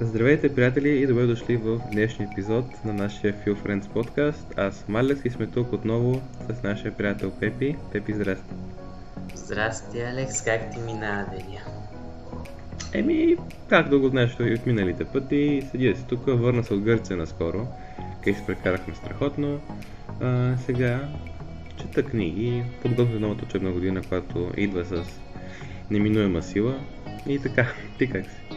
Здравейте, приятели, и добре дошли в днешния епизод на нашия Feel Friends подкаст. Аз съм Алекс и сме тук отново с нашия приятел Пепи. Пепи, здрасти. Здрасти, Алекс, как ти минава деня? Еми, как да го знаеш и от миналите пъти. Седя си тук, върна се от Гърция наскоро, къде се прекарахме страхотно. А, сега чета книги, подготвя новата учебна година, която идва с неминуема сила. И така, ти как си?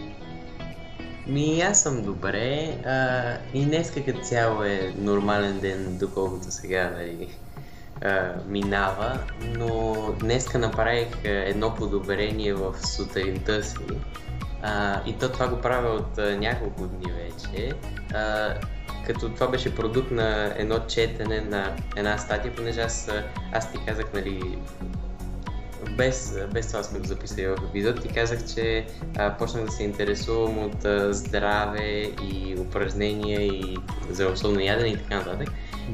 Ми, аз съм добре. А, и днеска като цяло е нормален ден, доколкото сега нали, а, минава. Но днеска направих едно подобрение в сутринта си. А, и то това го правя от а, няколко дни вече. А, като това беше продукт на едно четене на една статия, понеже аз, аз ти казах, нали, без, без това сме го записали в епизод, ти казах, че а, почнах да се интересувам от а, здраве и упражнения и здравословно ядене и така нататък.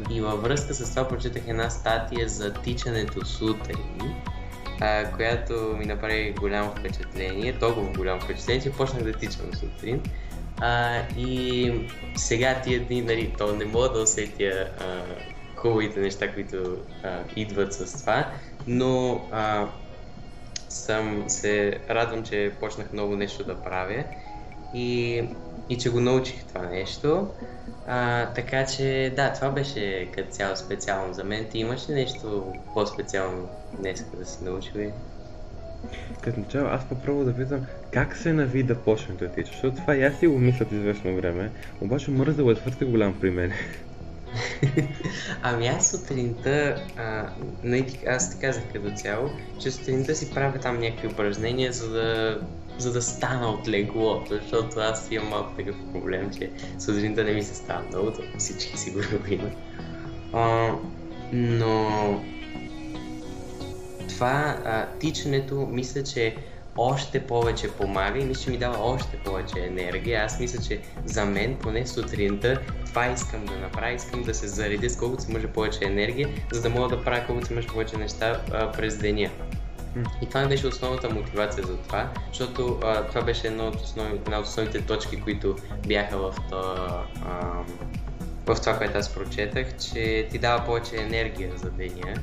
И във връзка с това прочетах една статия за тичането сутрин, а, която ми направи голямо впечатление, толкова голямо впечатление, че почнах да тичам сутрин. А, и сега тия дни, нали, то не мога да усетя а, хубавите неща, които а, идват с това, но а, съм се радвам, че почнах много нещо да правя и, и че го научих това нещо. А, така че да, това беше като цяло специално за мен. Ти имаш ли нещо по-специално днес да си научил? Като начало аз попробвам да питам как се нави да почнем да тича, защото това и аз си го мисля известно време, обаче мързало е твърде голям при мен. ами аз сутринта, а, аз ти казах като цяло, че сутринта си правя там някакви упражнения, за да, за да стана от леглото, защото аз имам малко такъв проблем, че сутринта не ми се става много, то всички сигурно го имат. Но това а, тичането мисля, че още повече помага и мисля, че ми дава още повече енергия. Аз мисля, че за мен, поне сутринта, това искам да направя. Искам да се заредя с колкото се може повече енергия, за да мога да правя колкото се може повече неща а, през деня. И това беше основната мотивация за това, защото а, това беше едно от основ... една от основните точки, които бяха в, то, а, в това, което аз прочетах, че ти дава повече енергия за деня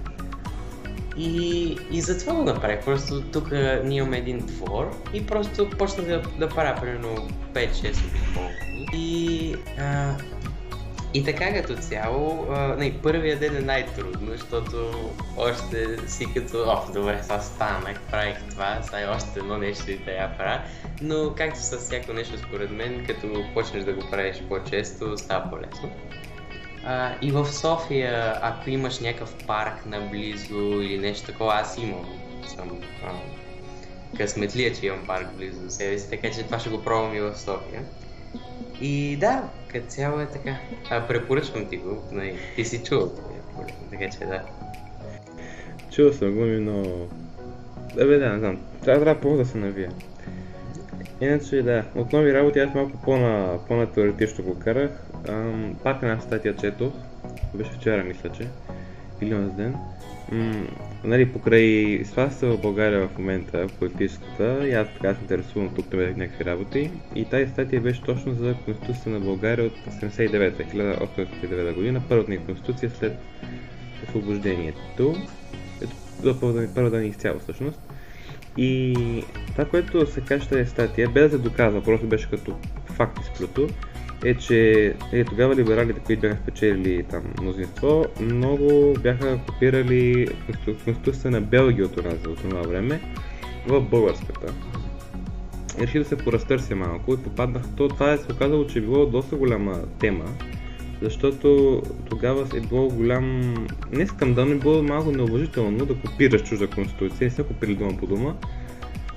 и, и затова го направих. Просто тук ние имаме един двор и просто почнах да, да правя примерно 5-6 обиколки. И, а, и така като цяло, а, не, първия ден е най-трудно, защото още си като, о, добре, сега станах, правих това, сега още едно нещо и да я правя. Но както с всяко нещо според мен, като почнеш да го правиш по-често, става по-лесно. А, и в София, ако имаш някакъв парк наблизо или нещо такова, аз имам. Съм а, късметлия, че имам парк близо до себе си, така че това ще го пробвам и в София. И да, като цяло е така. А, препоръчвам ти го, нали, ти си чул, така че да. Чул съм го, но... Да бе, да, не знам. Трябва, трябва по да се навия. Иначе да, от нови работи аз малко по-на, по-на теоретично го карах. Пак една статия четох, беше вчера мисля, че, или на ден. М- нали, покрай ситуацията в България в момента, политическата, и аз така се интересувам тук да някакви работи. И тази статия беше точно за Конституцията на България от 79-та, 1879 година, първата ни конституция след освобождението. Ето, първа да ни изцяло всъщност. И това, което се каже тази статия, без да доказва, просто беше като факт изплюто, е, че е, тогава либералите, които бяха спечелили там мнозинство, много бяха копирали конституцията на Белгия от това, от това време в българската. Реши да се поразтърся малко и попаднах. То, това е се оказало, че е било доста голяма тема, защото тогава е било голям, не скандал, но е било малко неуважително да копираш чужда конституция, не са копирали дума по дума,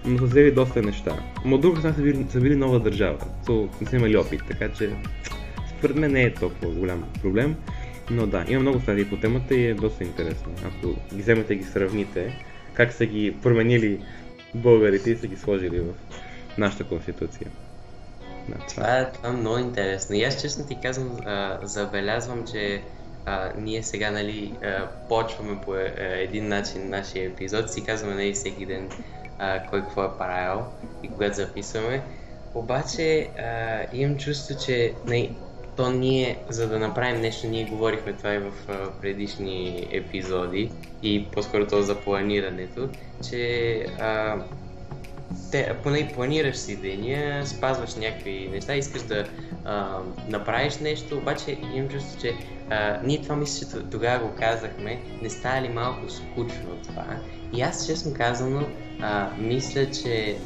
но са взели доста неща. Но от друга страна са били, са били нова държава, so, не са имали опит, така че според мен не е толкова голям проблем. Но да, има много статии по темата и е доста интересно. Ако ги вземете и ги сравните, как са ги променили българите и са ги сложили в нашата конституция. Да, това, е, това е много интересно. И аз честно ти казвам, а, забелязвам, че а, ние сега нали, а, почваме по а, един начин нашия епизод, си казваме нали, всеки ден а, кой какво е правил и когато записваме. обаче а, имам чувство, че не, то ние, за да направим нещо, ние говорихме това и в а, предишни епизоди и по-скоро то за планирането, че а, те, поне планираш си деня, спазваш някакви неща, искаш да а, направиш нещо, обаче имам чувство, че а, ние това мисля, че тогава го казахме, не става ли малко скучно това. И аз честно казано, а, мисля, че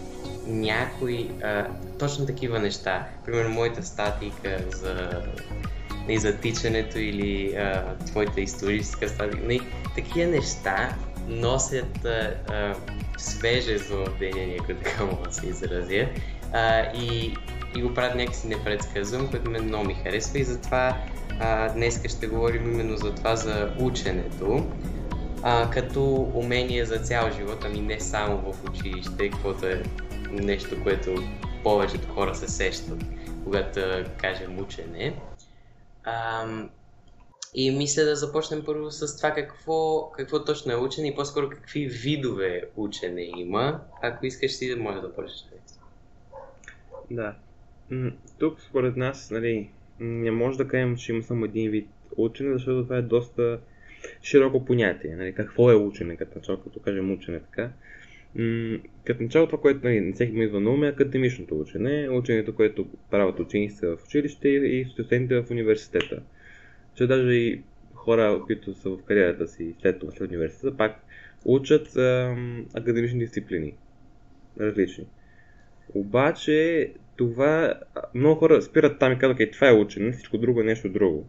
някои а, точно такива неща, примерно моята статика за не, за тичането или а, твоята историческа статика, не, такива неща носят а, а, свежест в деня, така мога да се изразя. А, и, и го правят някакси непредсказуем, което мен много ми харесва и затова днес ще говорим именно за това, за ученето, а, като умение за цял живот, ами не само в училище, каквото е нещо, което повечето хора се сещат, когато кажем учене. А, и мисля да започнем първо с това какво, какво точно е учене и по-скоро какви видове учене има. Ако искаш си, да може да почнеш. Да. Тук според нас, нали, не може да кажем, че има само един вид учене, защото това е доста широко понятие. Нали, какво е учене, като начало, като кажем учене така. като начало това, което нали, не всеки му идва на ум е академичното учене, ученето, което правят учениците в училище и студентите в университета че даже и хора, които са в кариерата си след това, след университета, пак учат а, академични дисциплини. Различни. Обаче, това много хора спират там и казват, окей, това е учене, всичко друго е нещо друго.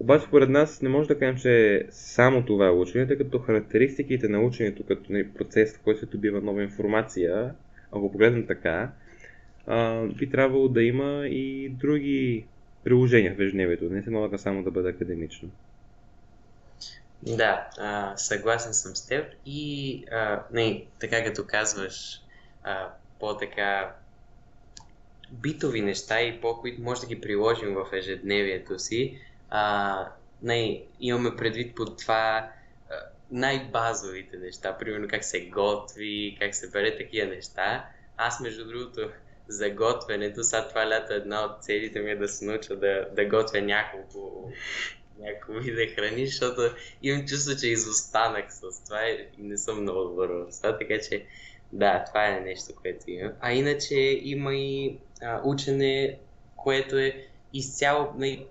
Обаче, според нас не може да кажем, че само това е учене, тъй като характеристиките на ученето като нали, процес, в който се добива нова информация, ако погледнем така, би трябвало да има и други приложения в ежедневието. Не се налага само да бъде академично. Да, а, съгласен съм с теб и а, не, така като казваш а, по-така битови неща и по-които може да ги приложим в ежедневието си, а, не, имаме предвид под това най-базовите неща, примерно как се готви, как се бере такива неща. Аз, между другото, за готвенето. Сега това лято една от целите ми е да се науча да, да готвя няколко, няколко вида храни, защото имам чувство, че изостанах с това и не съм много добър в това, така че да, това е нещо, което има. А иначе има и а, учене, което е изцяло, нали,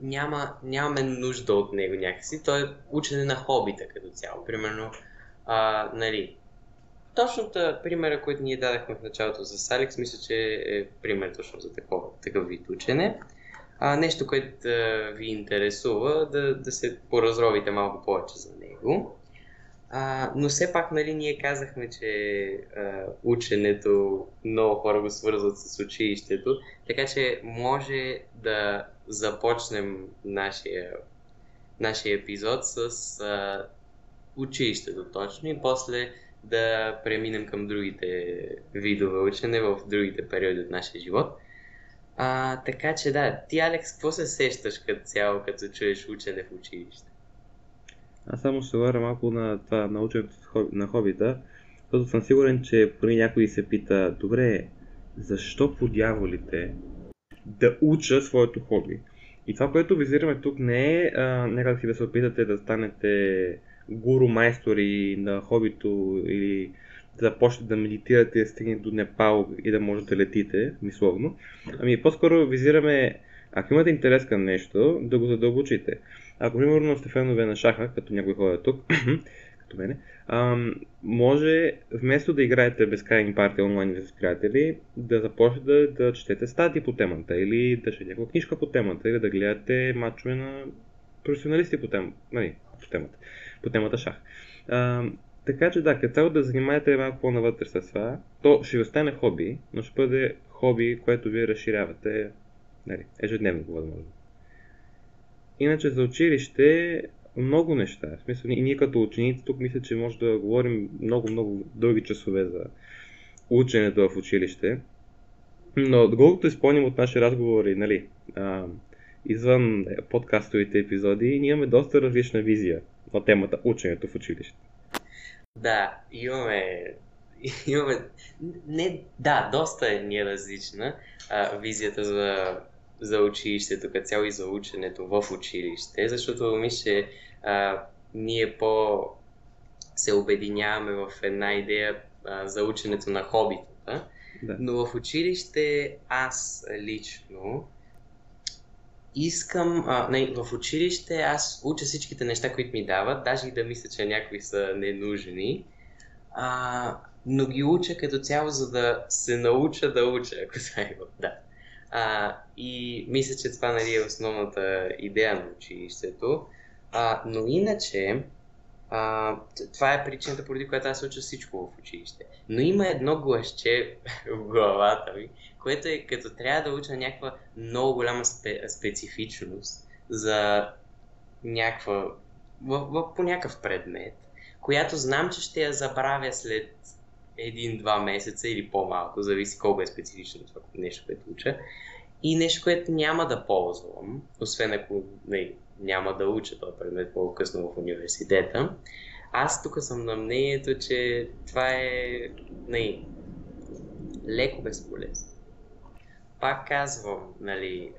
няма, нямаме нужда от него някакси. То е учене на хобита като цяло. Примерно, а, нали, точната примера, който ние дадахме в началото с Алекс, мисля, че е пример точно за такова, такъв вид учене. А, нещо, което а, ви интересува, да, да се поразровите малко повече за него. А, но все пак, нали, ние казахме, че а, ученето много хора го свързват с училището, така че може да започнем нашия, нашия епизод с а, училището точно и после да преминем към другите видове учене в другите периоди от нашия живот. А, така че да, ти Алекс, какво се сещаш като цяло, като чуеш учене в училище? Аз само ще говоря малко на това, на ученето на хобита, защото съм сигурен, че поне някой се пита, добре, защо по дяволите да уча своето хоби? И това, което визираме тук не е някак си да се опитате да станете гуру майстори на хобито или да започнете да медитирате и да стигнете до Непал и да можете да летите, мисловно. Ами по-скоро визираме, ако имате интерес към нещо, да го задълбочите. Ако примерно сте фенове на шаха, като някой хора тук, като мене, ам, може вместо да играете безкрайни партии онлайн с приятели, да започнете да, да четете статии по темата или да четете някаква книжка по темата или да гледате матчове на професионалисти по, тем, нали, по темата по темата шах. А, така че да, като цяло да занимаете малко по-навътре с това, то ще ви остане хоби, но ще бъде хоби, което вие разширявате нали, ежедневно, възможно. Иначе за училище много неща. В смисъл, и ние като ученици тук мисля, че може да говорим много-много дълги часове за ученето в училище. Но доколкото изпълним от наши разговори, нали, а, извън подкастовите епизоди, ние имаме доста различна визия на темата ученето в училище. Да, имаме, имаме... Не, да, доста е ни различна а, визията за, за училището, като цяло и за ученето в училище, защото мисля, че а, ние по се обединяваме в една идея а, за ученето на хобитата, да. но в училище аз лично искам, а, не, в училище аз уча всичките неща, които ми дават, даже и да мисля, че някои са ненужни, а, но ги уча като цяло, за да се науча да уча, ако това да. А, и мисля, че това нали, е основната идея на училището. А, но иначе, а, това е причината, поради която аз уча всичко в училище. Но има едно гласче в главата ми, което е като трябва да уча някаква много голяма спе, специфичност за някаква, в, в, по някакъв предмет, която знам, че ще я забравя след един-два месеца или по-малко, зависи колко е специфично това нещо, което уча. И нещо, което няма да ползвам, освен ако не, няма да уча този предмет по-късно в университета. Аз тук съм на мнението, че това е не, леко безполезно. Пак казвам, нали,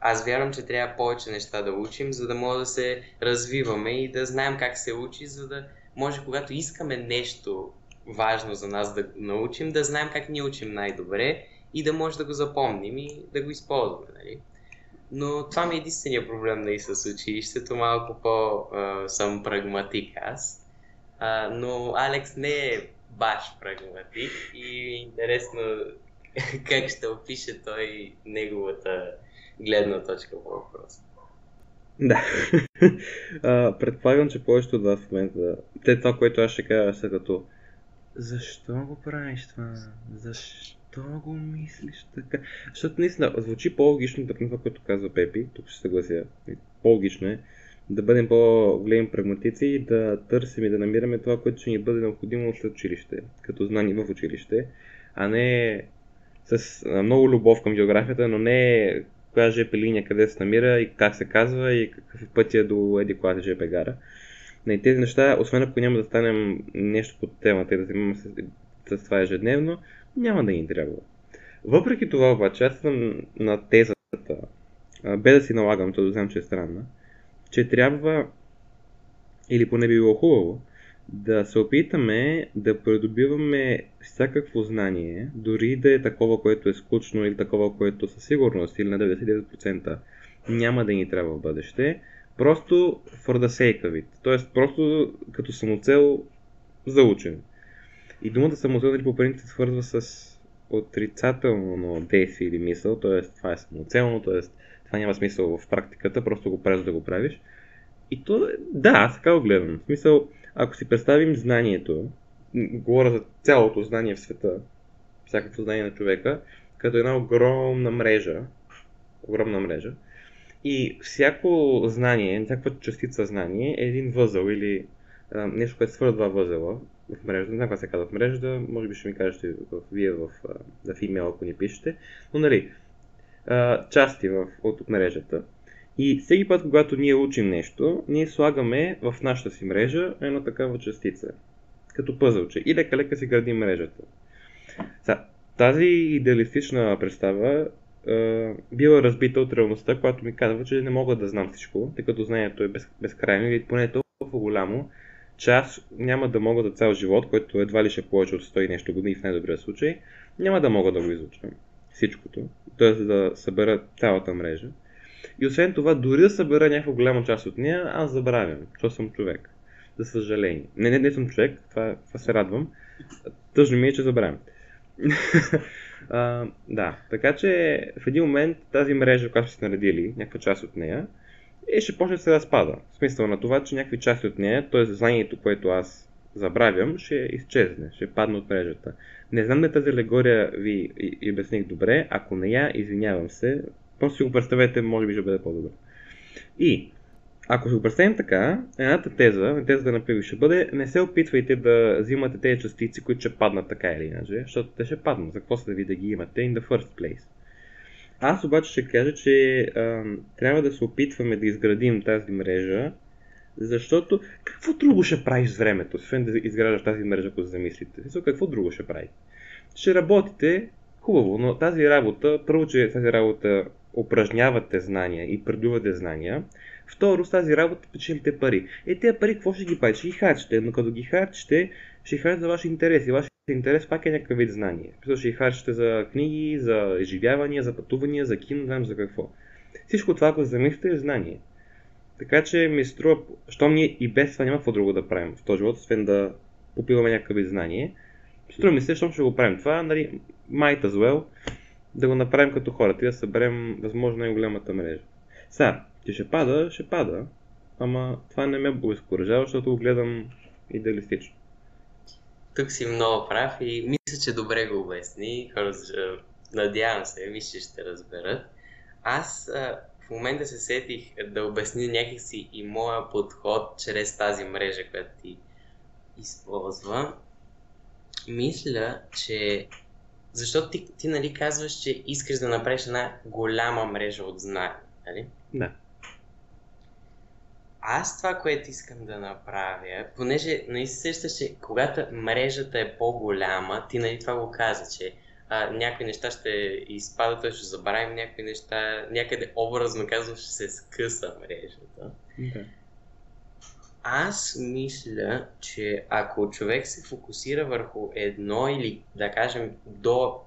аз вярвам, че трябва повече неща да учим, за да може да се развиваме и да знаем как се учи, за да може, когато искаме нещо важно за нас да научим, да знаем как ни учим най-добре и да може да го запомним и да го използваме. Нали? Но това ми е единствения проблем нали, с училището. Малко по а, съм прагматик аз. А, но Алекс не е баш прагматик и е интересно как ще опише той неговата гледна точка по въпроса. Да. предполагам, че повечето от вас в момента, те това, което аз ще кажа, са като защо го правиш това? Защо го мислиш така? Защото наистина звучи по-логично да това, което казва Пепи, тук ще съглася. По-логично е да бъдем по-големи прагматици и да търсим и да намираме това, което ще ни бъде необходимо след училище, като знание в училище, а не с много любов към географията, но не коя ЖП линия къде се намира и как се казва и какъв е пътя до еди колата ЖП гара. На тези неща, освен ако няма да станем нещо под темата и да занимаваме с, с това ежедневно, няма да ни трябва. Въпреки това обаче, аз съм на тезата, без да си налагам, то да знам, че е странна, че трябва, или поне би било хубаво, да се опитаме да придобиваме всякакво знание, дори да е такова, което е скучно или такова, което със сигурност или на 99% няма да ни трябва в бъдеще, просто for the sake of it. Тоест просто като самоцел за учене. И думата самоцел нали, по принцип свързва с отрицателно действие или мисъл, т.е. това е самоцелно, т.е. това няма смисъл в практиката, просто го правиш да го правиш. И то, да, аз така го гледам. В смисъл, ако си представим знанието, говоря за цялото знание в света, всякакво знание на човека, като една огромна мрежа, огромна мрежа, и всяко знание, всяка частица знание е един възел или а, нещо, което свързва два възела в мрежата. Не знам как се казва в мрежата, може би ще ми кажете в, вие в, в имейл, ако ни пишете. Но нали, а, части в, от мрежата. И всеки път, когато ние учим нещо, ние слагаме в нашата си мрежа една такава частица. Като пъзълче. И лека-лека си градим мрежата. Тази идеалистична представа е, била разбита от реалността, която ми казва, че не мога да знам всичко, тъй като знанието е без, безкрайно или поне е толкова голямо, че аз няма да мога да цял живот, който едва ли ще повече от 100 и нещо години в най-добрия случай, няма да мога да го изучвам всичкото, т.е. да събера цялата мрежа. И освен това, дори да събера някаква голяма част от нея, аз забравям, че съм човек. За съжаление. Не, не, не съм човек, това, това се радвам. Тъжно ми е, че забравям. а, да, така че в един момент тази мрежа, която сте наредили, някаква част от нея, и ще почне да се разпада. В смисъл на това, че някакви части от нея, т.е. знанието, което аз забравям, ще изчезне, ще падне от мрежата. Не знам дали тази алегория ви и, и обясних добре, ако не я, извинявам се, Просто си го представете, може би ще бъде по-добре. И, ако се представим така, едната теза, тезата на Пиго ще бъде, не се опитвайте да взимате тези частици, които ще паднат така или иначе, защото те ще паднат. За какво сте ви да ги имате in the first place? Аз обаче ще кажа, че а, трябва да се опитваме да изградим тази мрежа Защото какво друго ще правиш с времето, освен да изграждаш тази мрежа, ако се замислите? Какво друго ще правиш? Ще работите хубаво, но тази работа, първо, че тази работа упражнявате знания и придобивате знания, Второ, с тази работа печелите пари. Е, тези пари какво ще ги правите? Ще ги харчите, но като ги харчите, ще харчите за ваши интереси. Вашия интерес пак е някакъв вид знание. Просто ще ги харчите за книги, за изживявания, за пътувания, за кино, знам за какво. Всичко това, ако замислите, е знание. Така че ми струва, щом ние и без това няма какво друго да правим в този живот, освен да попиваме някакъв вид знание. Струва ми се, щом ще го правим това, нали, might as well, да го направим като хората и да съберем възможно най-голямата мрежа. Сега, че ще пада, ще пада, ама това не ме обезкуражава, защото го гледам идеалистично. Тук си много прав и мисля, че добре го обясни. Надявам се, мисля, че ще разберат. Аз в момента се сетих да обясня някакси и моя подход чрез тази мрежа, която ти използва. Мисля, че защото ти, ти нали казваш, че искаш да направиш една голяма мрежа от знания, нали? Да. Аз това, което искам да направя, понеже наистина сещаш, че когато мрежата е по-голяма, ти нали това го каза, че а, някои неща ще изпадат, той ще забравим някои неща, някъде образно казвам ще се скъса мрежата. Okay. Аз мисля, че ако човек се фокусира върху едно или да кажем до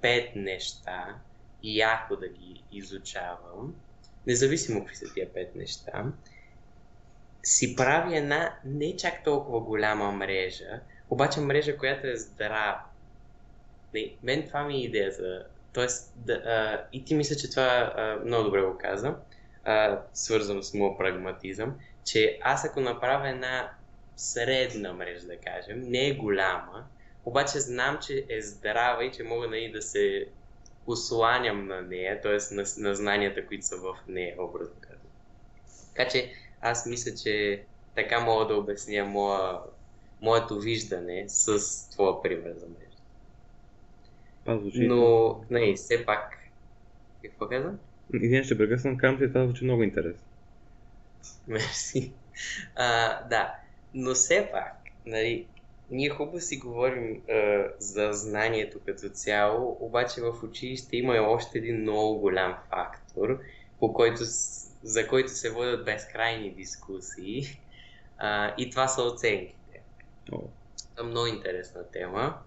пет неща и яко да ги изучавам, независимо какви са тия пет неща, си прави една не чак толкова голяма мрежа, обаче мрежа, която е здрава. Не, мен това ми е идеята. Тоест, да, а, и ти мисля, че това а, много добре го каза, а, свързано с моят прагматизъм, че аз ако направя една средна мрежа, да кажем, не е голяма, обаче знам, че е здрава и че мога нали, да се осланям на нея, т.е. На, на знанията, които са в нея, образно казвам. Така че аз мисля, че така мога да обясня моя, моето виждане с твоя пример за мрежа. Но, не, все пак, какво казвам? Извинявай, ще прекъсвам, казвам, че това звучи много интересно. Мерси. А, да, но все пак, нали, ние хубаво си говорим а, за знанието като цяло, обаче в училище има още един много голям фактор, по който за който се водят безкрайни дискусии. А, и това са оценките. Oh. Много интересна тема.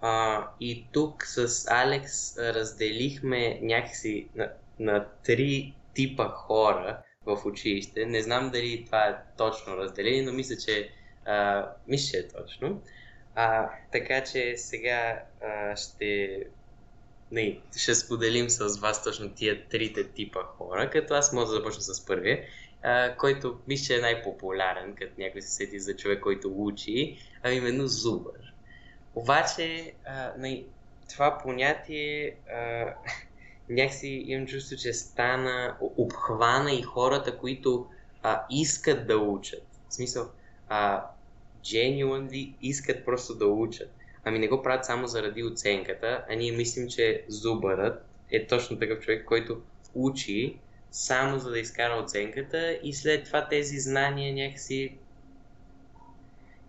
А, и тук с Алекс разделихме някакси на, на три типа хора в училище. Не знам дали това е точно разделение, но мисля, че, а, мисля, че е точно. А, така че сега а, ще не, ще споделим с вас точно тия трите типа хора, като аз мога да започна с първия, а, който мисля, че е най-популярен, като някой се сети за човек, който учи, а именно зубър. Обаче, а, не, това понятие а, някакси имам чувство, че стана, обхвана и хората, които а, искат да учат. В смисъл, а, genuinely искат просто да учат. Ами не го правят само заради оценката, а ние мислим, че зубърът е точно такъв човек, който учи само за да изкара оценката и след това тези знания някакси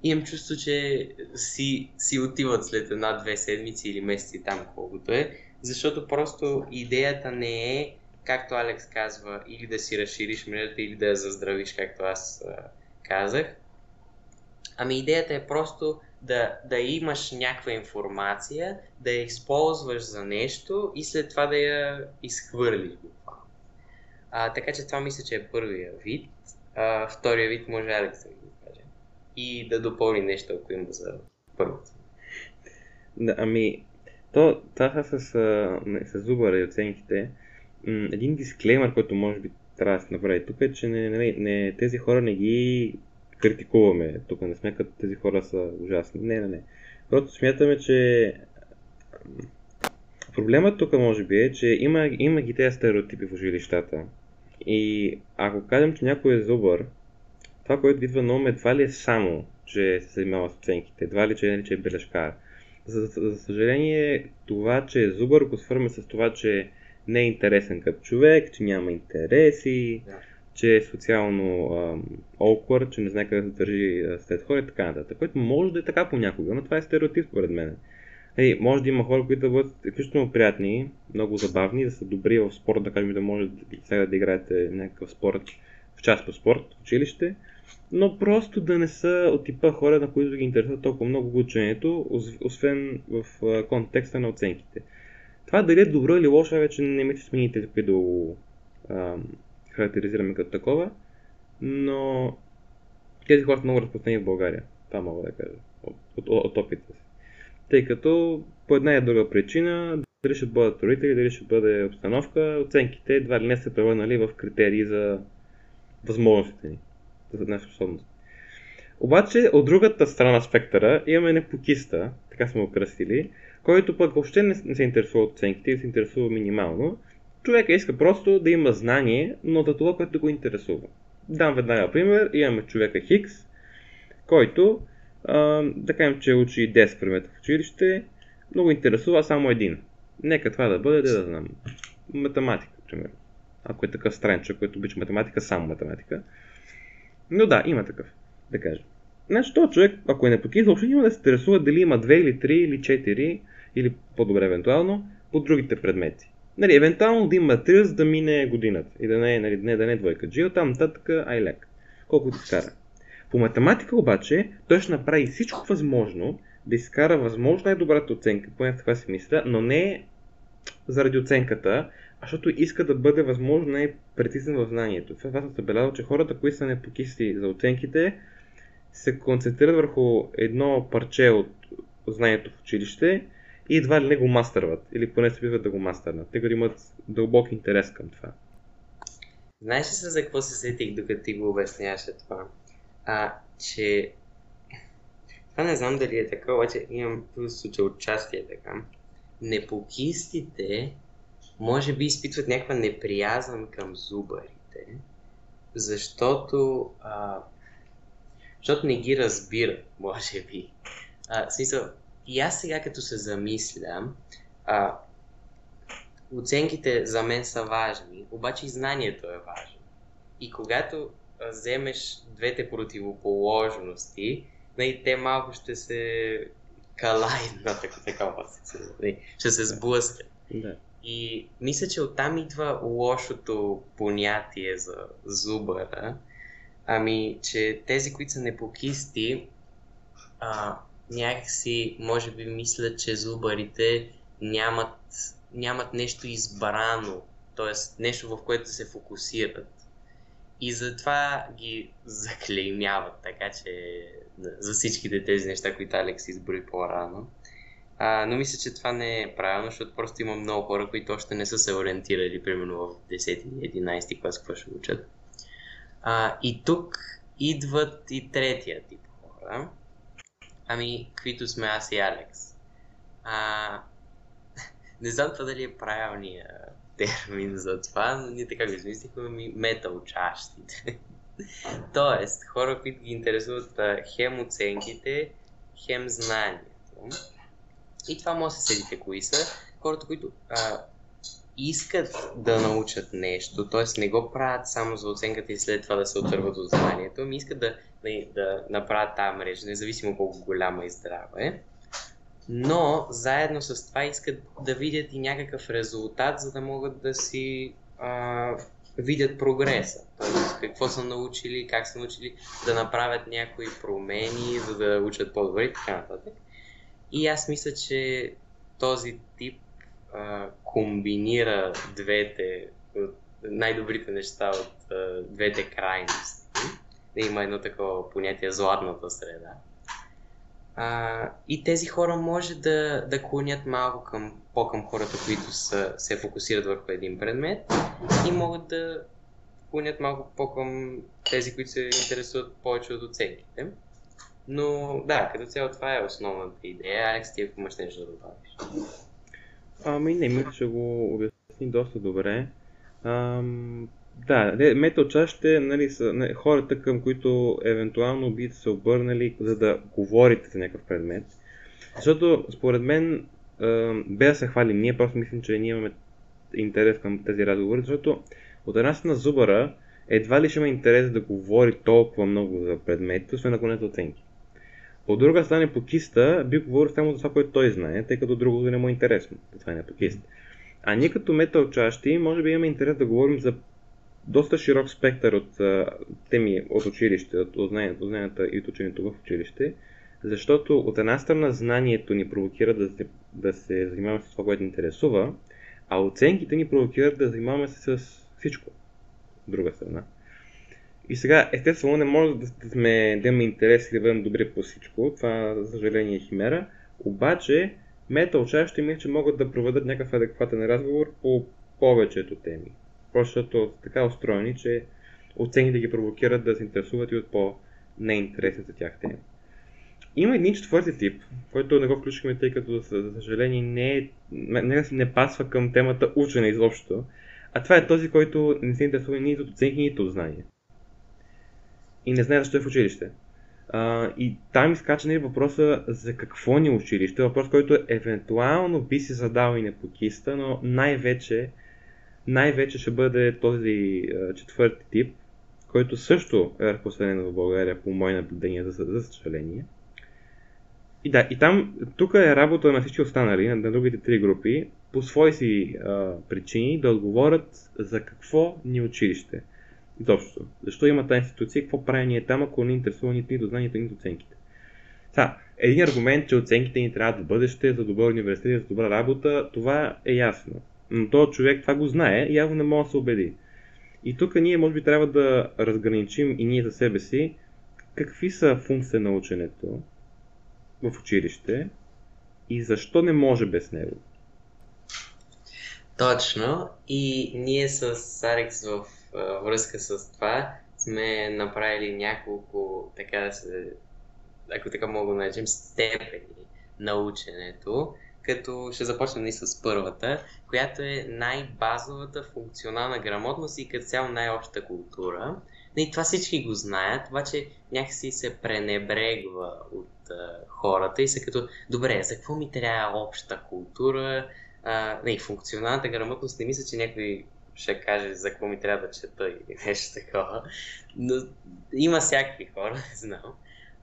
имам чувство, че си, си отиват след една-две седмици или месеци там колкото е, защото просто идеята не е, както Алекс казва, или да си разшириш мрежата, или да я заздравиш, както аз а, казах. Ами идеята е просто да, да имаш някаква информация, да я използваш за нещо и след това да я изхвърлиш А, така че това мисля, че е първия вид. А, втория вид може Алекс да го каже. И да допълни нещо, ако има за първото. Да, ами, то, това с, с зубъра и оценките, един дисклеймер, който може би трябва да се направи тук е, че не, не, не, тези хора не ги критикуваме. Тук не сме като тези хора са ужасни. Не, не, не. Просто смятаме, че проблемът тук може би е, че има, има ги тези стереотипи в училищата. И ако кажем, че някой е зубър, това, което идва на ум е това ли е само, че се занимава с оценките, едва ли, че, че е бележкар. За, за, за съжаление, това, че е зубър, го свърме с това, че не е интересен като човек, че няма интереси, че е социално awkward, че не знае къде да се държи след хора и така нататък. Което може да е така понякога, но това е стереотип според мен. Hey, може да има хора, които да бъдат изключително приятни, много забавни, да са добри в спорт, да кажем да може сега да играете някакъв спорт, в част по спорт, в училище, но просто да не са от типа хора, на които ги интересува толкова много учението, освен в контекста на оценките. Това дали е добро или лошо, вече не ми се смените го характеризираме като такова, но тези хора са много разпространени в България. Това мога да кажа от, от, от опита си. Тъй като по една и друга причина, дали ще бъдат родители, дали ще бъде обстановка, оценките едва ли не са превърнали в критерии за възможностите ни, за наша способност. Обаче, от другата страна на спектъра имаме непокиста, така сме го кръстили, който пък въобще не, не се интересува от оценките и се интересува минимално. Човека иска просто да има знание, но за това, което го интересува. Дам веднага пример. Имаме човека Хикс, който а, да кажем, че учи 10 предмета в училище, много интересува само един. Нека това да бъде, да, знам, математика, примерно. Ако е такъв странчо, който обича математика, само математика. Но да, има такъв, да кажем. Значи този човек, ако е непокис, въобще няма да се интересува дали има 2 или 3 или 4 или по-добре евентуално по другите предмети. Нали, евентуално да има 3, за да мине годината и да не е, нали, не, да не е двойка. Джил, там нататък, ай лек. Колко ти скара. По математика обаче той ще направи всичко възможно да изкара възможно най-добрата оценка, поне това си мисля, но не заради оценката, а защото иска да бъде възможно най-прецизен в знанието. Това съм забелязал, че хората, които са непокисти за оценките, се концентрират върху едно парче от знанието в училище и едва ли не го мастърват, или поне се биват да го мастърнат, като имат дълбок интерес към това. Знаеш ли се за какво се сетих, докато ти го обясняваше това? А, че... Това не знам дали е така, обаче имам чувство, че отчасти е така. Непокистите може би изпитват някаква неприязън към зубарите, защото, а, защото не ги разбират, може би. А, смисъл, и аз сега като се замисля, а, оценките за мен са важни, обаче и знанието е важно. И когато вземеш двете противоположности, нали, те малко ще се калайднат, ако така се нали, ще се сблъскат. Да. И мисля, че оттам идва лошото понятие за зубъра. Ами, че тези, които са непокисти, а, някакси, може би, мислят, че зубарите нямат, нямат нещо избрано, т.е. нещо, в което се фокусират. И затова ги заклеймяват, така че за всичките тези неща, които Алекс изброи по-рано. А, но мисля, че това не е правилно, защото просто има много хора, които още не са се ориентирали, примерно в 10-11 клас, какво ще учат. А, и тук идват и третия тип хора. Ами, които сме аз и Алекс. А, не знам това дали е правилният термин за това, но ние така го измислихме ми металчащите. Тоест, хора, които ги интересуват хем оценките, хем знанието. И това може да се седите кои са. Хората, които а, искат да научат нещо, т.е. не го правят само за оценката и след това да се отърват от знанието, ами искат да, да, да направят тази мрежа, независимо колко голяма и здрава е но заедно с това искат да видят и някакъв резултат, за да могат да си а, видят прогреса. Тоест, какво са научили, как са научили да направят някои промени, за да учат по-добре и така нататък. И аз мисля, че този тип комбинира двете, най-добрите неща от а, двете крайности. Да има едно такова понятие златната среда. А, и тези хора може да, да клонят малко към, по-към хората, които са, се фокусират върху един предмет и могат да клонят малко по-към тези, които се интересуват повече от оценките. Но да, като цяло това е основната идея. Алекс, ти ако имаш нещо да добавиш. Ами не, мисля, че го обясни доста добре. Ам, да, метал чашите нали, са нали, хората, към които евентуално би се обърнали, за да говорите за някакъв предмет. Защото, според мен, без да се хвалим, ние просто мислим, че ние имаме интерес към тези разговори, защото от една страна зубара едва ли ще има интерес да говори толкова много за предметите, освен ако не за оценки. От друга страна, покиста би говорил само за това, което той знае, тъй като другото не му е интересно. Това е не покист. А ние като метал чащи, може би имаме интерес да говорим за доста широк спектър от а, теми от училище, от знанието, знанията и от ученето в училище, защото от една страна знанието ни провокира да се, да се занимаваме с това, което ни интересува, а оценките ни провокират да занимаваме се с всичко. От друга страна. И сега, естествено, не може да сме, да имаме интерес и да бъдем добри по всичко. Това, за съжаление, е химера. Обаче, мета учащи мисля, че могат да проведат някакъв адекватен разговор по повечето теми. Просто защото така устроени, че оценките ги провокират да се интересуват и от по-неинтересни за тях теми. Има един четвърти тип, който не го включихме, тъй като за съжаление не, е, не, не пасва към темата учене изобщо, а това е този, който не се интересува нито от оценки, нито от знания. И не знае защо е в училище. А, и там изкача е въпроса за какво ни е училище, въпрос, който евентуално би си задал и непокиста, но най-вече, най-вече ще бъде този а, четвърти тип, който също е разпространен в България по мои наблюдения, за, за съжаление. И да, и там, тук е работа на всички останали, на, на другите три групи, по свои си а, причини да отговорят за какво ни е училище. Изобщо. Защо има тази институция и какво прави ние там, ако не интересува нито, нито знанието, нито оценките. Та, един аргумент, че оценките ни трябва за бъдеще, за добър университет, за добра работа, това е ясно. Но този човек това го знае и явно не може да се убеди. И тук ние може би трябва да разграничим и ние за себе си какви са функции на ученето в училище и защо не може без него. Точно. И ние с Арекс в връзка с това сме направили няколко, така да се, ако така мога да наречем, степени на ученето, като ще започнем и с първата, която е най-базовата функционална грамотност и като цяло най-обща култура. И това всички го знаят, обаче някакси се пренебрегва от а, хората и са като, добре, за какво ми трябва обща култура? А, не, функционалната грамотност не мисля, че някой ще каже за какво ми трябва да чета или нещо такова. Но има всякакви хора, не знам.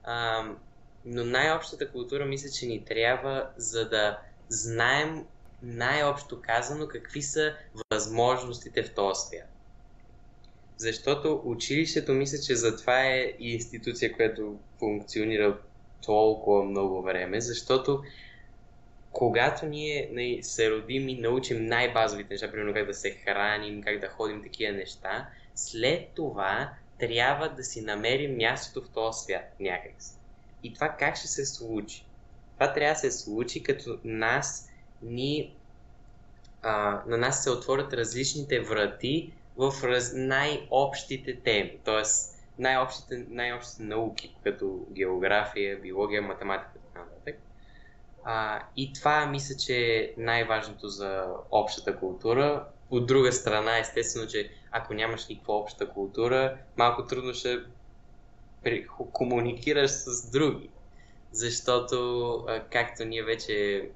А, но най-общата култура мисля, че ни трябва, за да знаем най-общо казано какви са възможностите в този свят. Защото училището мисля, че затова е институция, която функционира толкова много време, защото когато ние нали, се родим и научим най-базовите неща, примерно как да се храним, как да ходим, такива неща, след това трябва да си намерим мястото в този свят някакси. И това как ще се случи? Това трябва да се случи като нас ни а, на нас се отворят различните врати в раз, най-общите теми, т.е. най-общите, най-общите науки, като география, биология, математика а, и това мисля, че е най-важното за общата култура. От друга страна, естествено, че ако нямаш никаква обща култура, малко трудно ще комуникираш с други. Защото, както ние вече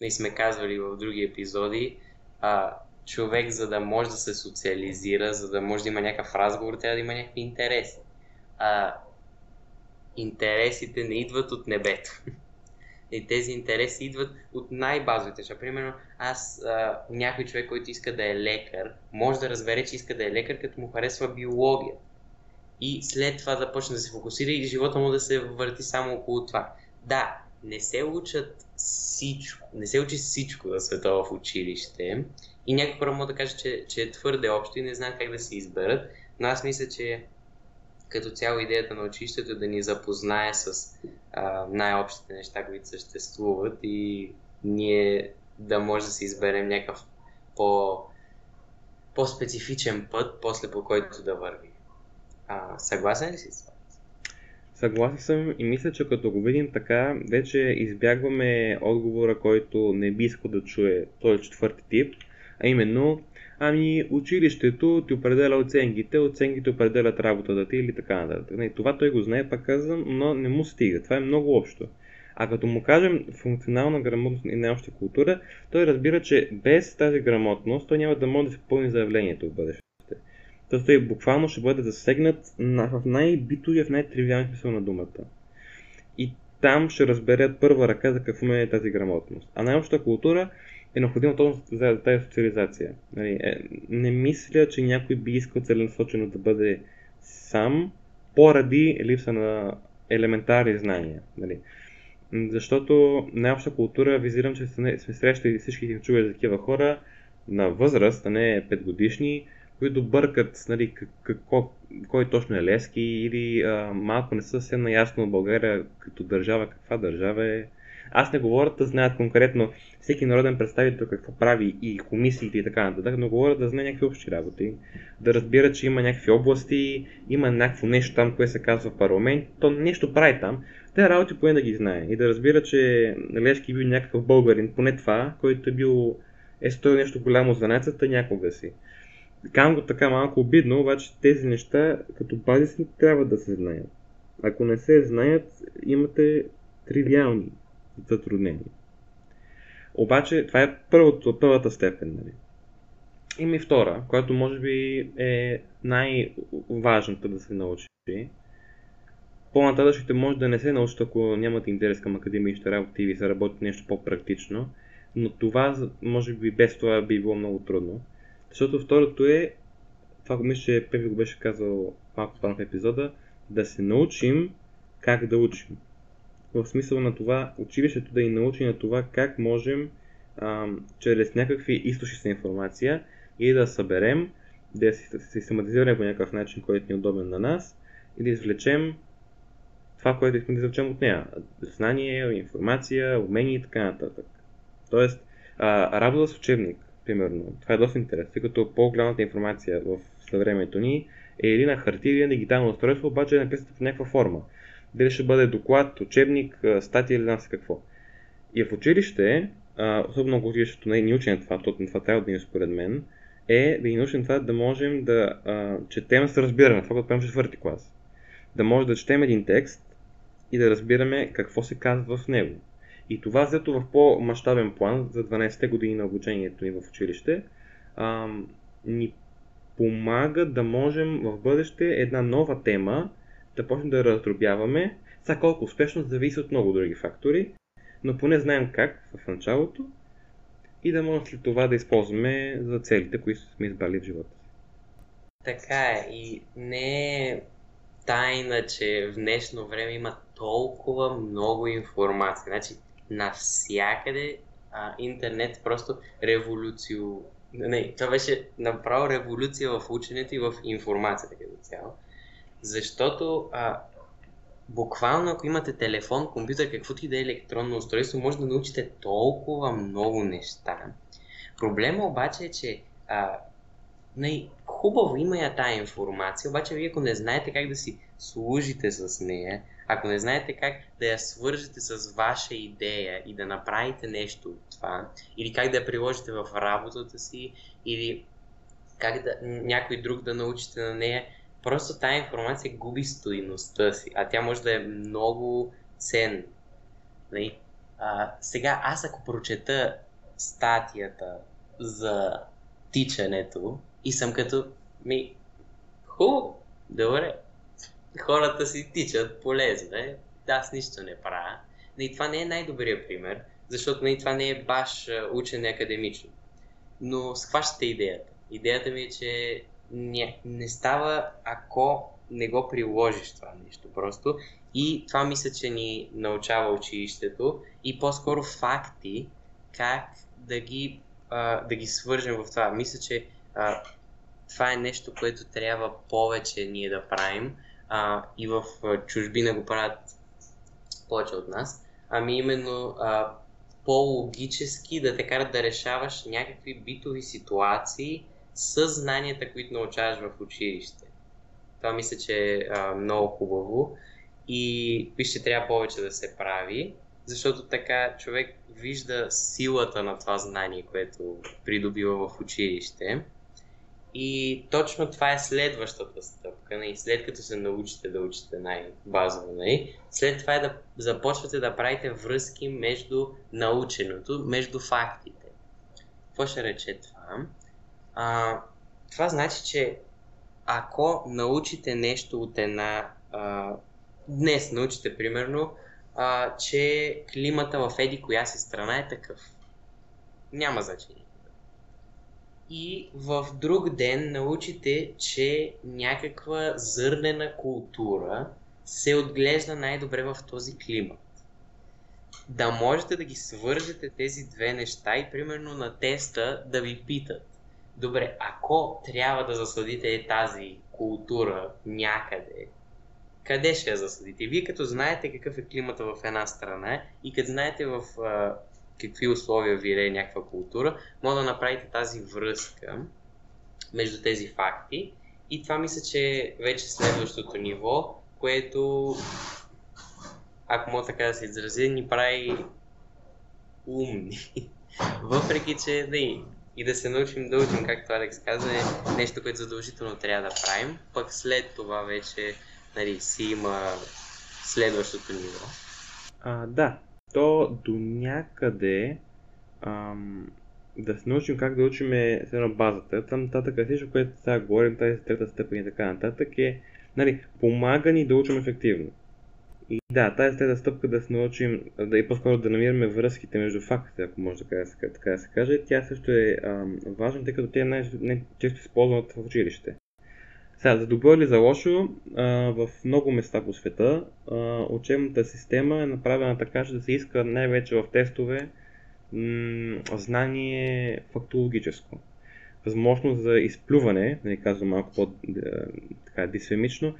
не сме казвали в други епизоди, а, човек, за да може да се социализира, за да може да има някакъв разговор, трябва да има някакви интереси. А, интересите не идват от небето. И тези интереси идват от най-базовите неща. Примерно, аз, а, някой човек, който иска да е лекар, може да разбере, че иска да е лекар, като му харесва биология. И след това да почне да се фокусира и живота му да се върти само около това. Да, не се учат всичко, не се учи всичко за света в училище. И някой хора могат да каже, че, че е твърде общо и не знаят как да се изберат. Но аз мисля, че като цяло идеята на училището е да ни запознае с а, най-общите неща, които съществуват и ние да може да си изберем някакъв по, по-специфичен път, после по който да върви. А, съгласен ли си с това? Съгласен съм и мисля, че като го видим така, вече избягваме отговора, който не би искал да чуе този четвърти тип, а именно Ами, училището ти определя оценките, оценките определят работата ти или така нататък. Това той го знае, пак казвам, но не му стига. Това е много общо. А като му кажем функционална грамотност и най-обща култура, той разбира, че без тази грамотност той няма да може да се пълни заявлението в бъдеще. Тоест той буквално ще бъде засегнат на, в най-битовия, в най-тривиалния смисъл на думата. И там ще разберат първа ръка за какво е тази грамотност. А най-общата култура е необходима точно за тази социализация. Нали, е, не мисля, че някой би искал целенасочено да бъде сам, поради липса на елементарни знания. Нали. Защото най-обща култура, визирам, че сме срещали всички чували за такива хора на възраст, а не 5 годишни, които бъркат нали, какво, кой точно е Лески или а, малко не са съвсем наясно България като държава, каква държава е. Аз не говоря да знаят конкретно всеки народен представител какво прави и комисиите и така нататък, но говоря да знае някакви общи работи, да разбира, че има някакви области, има някакво нещо там, което се казва в парламент, то нещо прави там, те работи поне да ги знае и да разбира, че Лески е бил някакъв българин, поне това, който е бил е стоил нещо голямо за нацията някога си. Казвам го така малко обидно, обаче тези неща като базисни трябва да се знаят. Ако не се знаят, имате тривиални затруднения. Обаче това е първото, първата степен. Нали? Има и втора, която може би е най-важната да се научи. По-нататъчните може да не се научат, ако нямате интерес към академичните работи и ви се работи нещо по-практично, но това може би без това би било много трудно. Защото второто е, това мисля, че Пепи го беше казал малко по в епизода, да се научим как да учим. В смисъл на това, училището да ни научи на това как можем а, чрез някакви източници на информация и да съберем, да се систематизираме по някакъв начин, който ни е удобен на нас и да извлечем това, което искаме да извлечем от нея. Знание, информация, умения и така нататък. Тоест, а, работа с учебник примерно. Това е доста интересно, тъй като по-голямата информация в съвремето ни е или на хартия, или на дигитално устройство, обаче е написано в някаква форма. Дали ще бъде доклад, учебник, статия или не какво. И в училище, особено ако училището не е ни учен това, то това трябва да ни е според мен, е да ни научим това да можем да а, четем с разбиране, това което правим в четвърти клас. Да може да четем един текст и да разбираме какво се казва в него. И това взето в по-масштабен план за 12-те години на обучението ни в училище, а, ни помага да можем в бъдеще една нова тема да почнем да раздробяваме. Сега колко успешно зависи от много други фактори, но поне знаем как в началото и да можем след това да използваме за целите, които сме избрали в живота си. Така е и не е тайна, че в днешно време има толкова много информация. Значи, навсякъде а, интернет просто революцио... Не, това беше направо революция в ученето и в информацията като цяло. Защото а, буквално ако имате телефон, компютър, каквото и да е електронно устройство, може да научите толкова много неща. Проблема обаче е, че а, не, хубаво има я тая информация, обаче вие ако не знаете как да си служите с нея, ако не знаете как да я свържете с ваша идея и да направите нещо от това, или как да я приложите в работата си, или как да, някой друг да научите на нея, просто тази информация губи стоиността си, а тя може да е много ценна. Нали? А, сега, аз ако прочета статията за тичането и съм като ми, хубаво, добре, хората си тичат полезно е. Аз нищо не правя. И това не е най-добрият пример, защото не, това не е баш учене академично. Но схващате идеята. Идеята ми е, че не, не става, ако не го приложиш това нещо просто. И това мисля, че ни научава училището и по-скоро факти как да ги, а, да ги свържем в това. Мисля, че а, това е нещо, което трябва повече ние да правим а, и в чужбина го правят повече от нас, ами именно а, по-логически да те карат да решаваш някакви битови ситуации с знанията, които научаваш в училище. Това мисля, че е а, много хубаво и вижте, трябва повече да се прави, защото така човек вижда силата на това знание, което придобива в училище и точно това е следващата стъпка. Не? Нали? След като се научите да учите най-базово, не? Нали? след това е да започвате да правите връзки между наученото, между фактите. Какво ще рече това? А, това значи, че ако научите нещо от една... А, днес научите, примерно, а, че климата в еди коя си страна е такъв. Няма значение. И в друг ден научите, че някаква зърнена култура се отглежда най-добре в този климат. Да можете да ги свържете тези две неща и примерно на теста да ви питат. Добре, ако трябва да засадите тази култура някъде, къде ще я засадите? Вие като знаете какъв е климата в една страна и като знаете в а, какви условия вирее някаква култура, може да направите тази връзка между тези факти и това мисля, че е вече следващото ниво, което, ако мога така да се изрази, ни прави умни. Въпреки, че да и, да се научим да учим, както Алекс каза, е нещо, което задължително трябва да правим, пък след това вече нали, си има следващото ниво. А, да, то до някъде ам, да се научим как да учим е на базата. Там нататък е всичко, което сега говорим, тази трета стъпка и така нататък е нали, помага ни да учим ефективно. И да, тази трета стъпка да се научим, да и по-скоро да намираме връзките между фактите, ако може така да се, така да се каже, тя също е ам, важна, тъй като тя е най-често използвана в училище. Сега, за добро или за лошо, а, в много места по света а, учебната система е направена така, че да се иска най-вече в тестове м- знание фактологическо. Възможност за изплюване, да ни казвам малко по-дисфемично,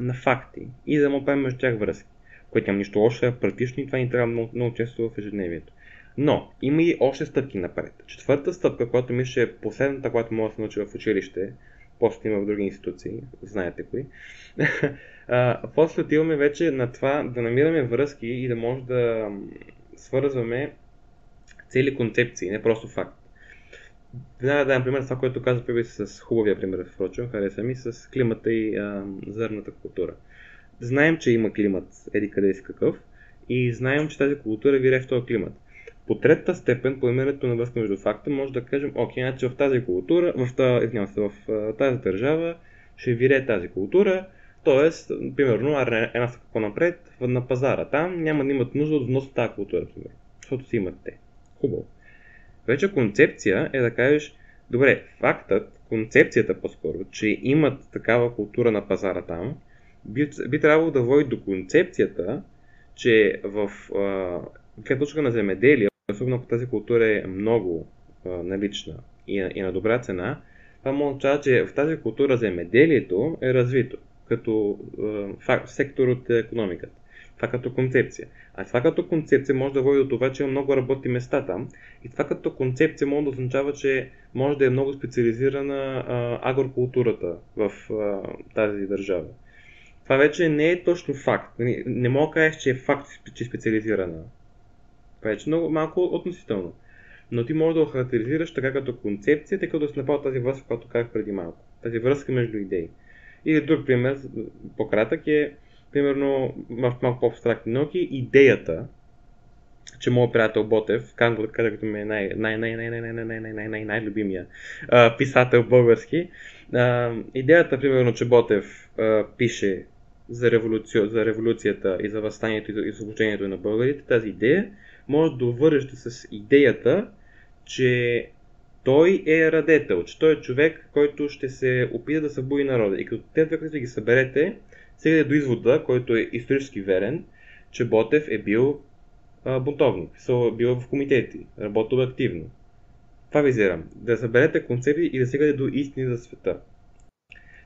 на факти и да му правим между тях връзки, което няма нищо лошо, е практично и това ни трябва много, много често в ежедневието. Но има и още стъпки напред. Четвърта стъпка, която мисля е последната, която може да се научи в училище, после има в други институции, знаете кои. после отиваме вече на това да намираме връзки и да може да свързваме цели концепции, не просто факт. Веднага да дам пример това, което каза Пеби с хубавия пример, впрочем, хареса ми, с климата и а, зърната култура. Знаем, че има климат, еди къде си какъв, и знаем, че тази култура вирее в този климат. По третата степен, името на връзка между факта, може да кажем, окей, значи в тази култура, в, тази, се, в тази държава ще вирее тази култура, т.е. примерно, една стъпка по-напред, на пазара. Там няма да имат нужда от внос от тази култура, примерно, защото си имат те. Хубаво. Вече концепция е да кажеш, добре, фактът, концепцията по-скоро, че имат такава култура на пазара там, би, би трябвало да води до концепцията, че в гледна точка на земеделие, особено ако тази култура е много а, налична и, и на добра цена, това да означава, че в тази култура земеделието е развито като а, факт, сектор от економиката. Това като концепция. А това като концепция може да води до това, че има много работни места там. И това като концепция може да означава, че може да е много специализирана а, агрокултурата в а, тази държава. Това вече не е точно факт. Не, не мога да кажеш, че е факт, че е специализирана. Това е много малко относително. Но ти можеш да го характеризираш така като концепция, тъй като да си направил тази връзка, която казах преди малко. Тази връзка между идеи. Или друг пример, по-кратък е, примерно, малко по-абстрактни науки, идеята, че моят приятел Ботев, казвам го да кажа, като ми е най- най- най- най- най- най- най- най- най- най- най-любимия писател български. Идеята, примерно, че Ботев пише за, революци... за революцията и за възстанието и освобождението на българите, тази идея може да довържете с идеята, че той е радетел, че той е човек, който ще се опита да събуди народа. И като те две, които ги съберете, стигате до извода, който е исторически верен, че Ботев е бил а, бунтовник, бил в комитети, работил активно. Това визирам. Да съберете концепти и да стигате до истини за света.